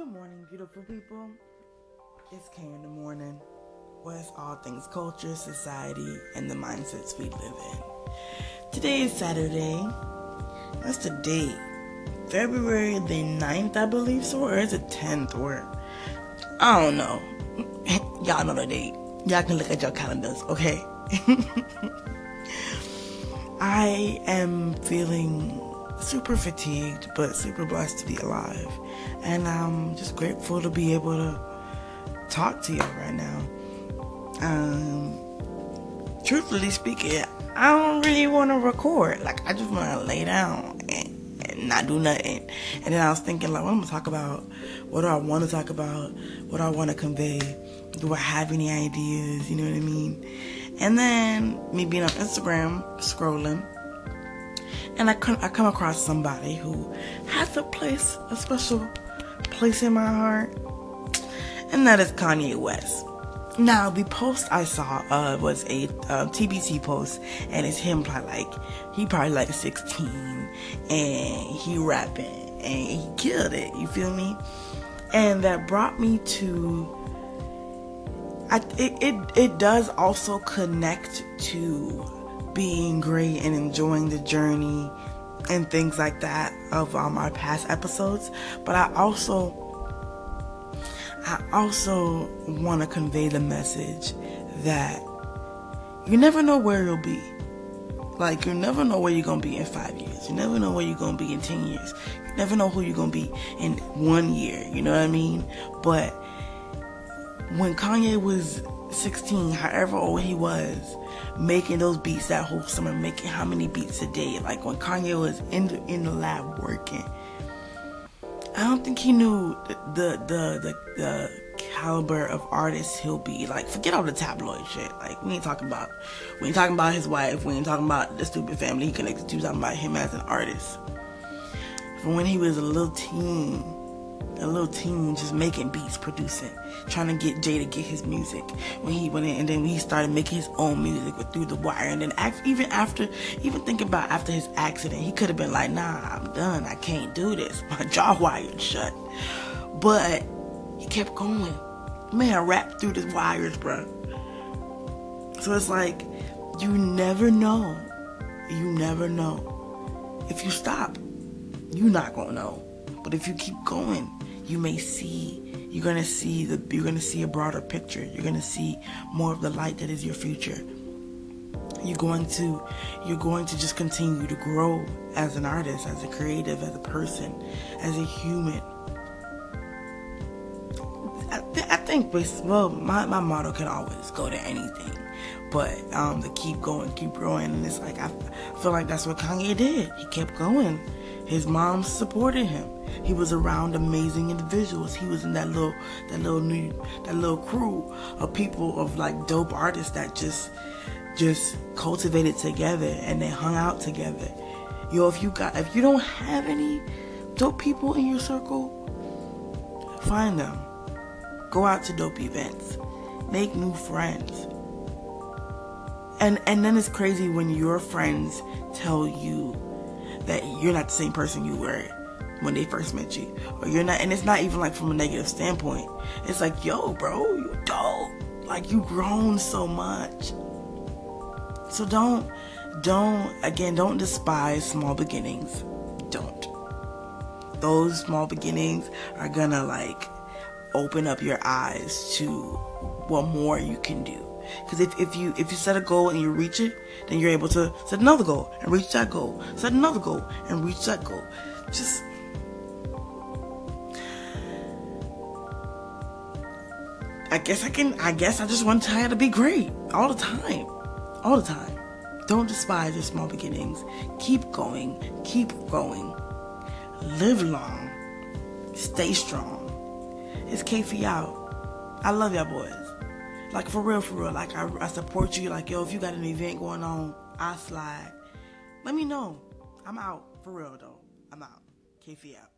Good morning, beautiful people. It's K in the morning. What's all things culture, society, and the mindsets we live in. Today is Saturday. What's the date? February the 9th, I believe so, or is it 10th? Or I don't know. Y'all know the date. Y'all can look at your calendars, okay? I am feeling super fatigued, but super blessed to be alive. And I'm just grateful to be able to talk to y'all right now. Um, truthfully speaking, I don't really want to record. Like, I just want to lay down and, and not do nothing. And then I was thinking, like, what I'm going to talk about? What do I want to talk about? What do I want to convey? Do I have any ideas? You know what I mean? And then me being on Instagram, scrolling, and I come, I come across somebody who has a place, a special place in my heart, and that is Kanye West. Now, the post I saw uh, was a uh, TBT post, and it's him probably like he probably like 16, and he rapping, and he killed it. You feel me? And that brought me to. I, it, it it does also connect to being great and enjoying the journey and things like that of um, our past episodes. But I also I also want to convey the message that you never know where you'll be. Like you never know where you're gonna be in five years. You never know where you're gonna be in ten years. You never know who you're gonna be in one year. You know what I mean? But when Kanye was 16, however old he was, making those beats that whole summer, making how many beats a day. Like when Kanye was in the in the lab working, I don't think he knew the the the the, the caliber of artist he'll be. Like forget all the tabloid shit. Like we ain't talking about we ain't talking about his wife. We ain't talking about the stupid family he connected to. Talking about him as an artist. From when he was a little teen a little teen just making beats, producing, trying to get Jay to get his music. When he went in, and then he started making his own music with Through the Wire. And then even after, even thinking about after his accident, he could have been like, Nah, I'm done. I can't do this. My jaw wired shut. But he kept going. Man, rap through the wires, bro. So it's like you never know. You never know. If you stop, you're not gonna know. But if you keep going, you may see you're gonna see the you're gonna see a broader picture. You're gonna see more of the light that is your future. You're going to you're going to just continue to grow as an artist, as a creative, as a person, as a human. I, th- I think well my, my motto can always go to anything but um, to keep going, keep growing, and it's like I feel like that's what Kanye did. He kept going. His mom supported him. He was around amazing individuals. He was in that little that little new that little crew of people of like dope artists that just just cultivated together and they hung out together. Yo, if you got if you don't have any dope people in your circle, find them. Go out to dope events. Make new friends. And and then it's crazy when your friends tell you that you're not the same person you were when they first met you. Or you're not, and it's not even like from a negative standpoint. It's like, yo, bro, you dope. Like you grown so much. So don't, don't, again, don't despise small beginnings. Don't. Those small beginnings are gonna like open up your eyes to what more you can do. Because if, if you if you set a goal and you reach it, then you're able to set another goal and reach that goal. Set another goal and reach that goal. Just I guess I can, I guess I just want try to be great all the time. All the time. Don't despise your small beginnings. Keep going. Keep going. Live long. Stay strong. It's KF out. I love y'all boys. Like for real, for real. Like I, I support you. Like yo, if you got an event going on, I slide. Let me know. I'm out. For real though. I'm out. KF out.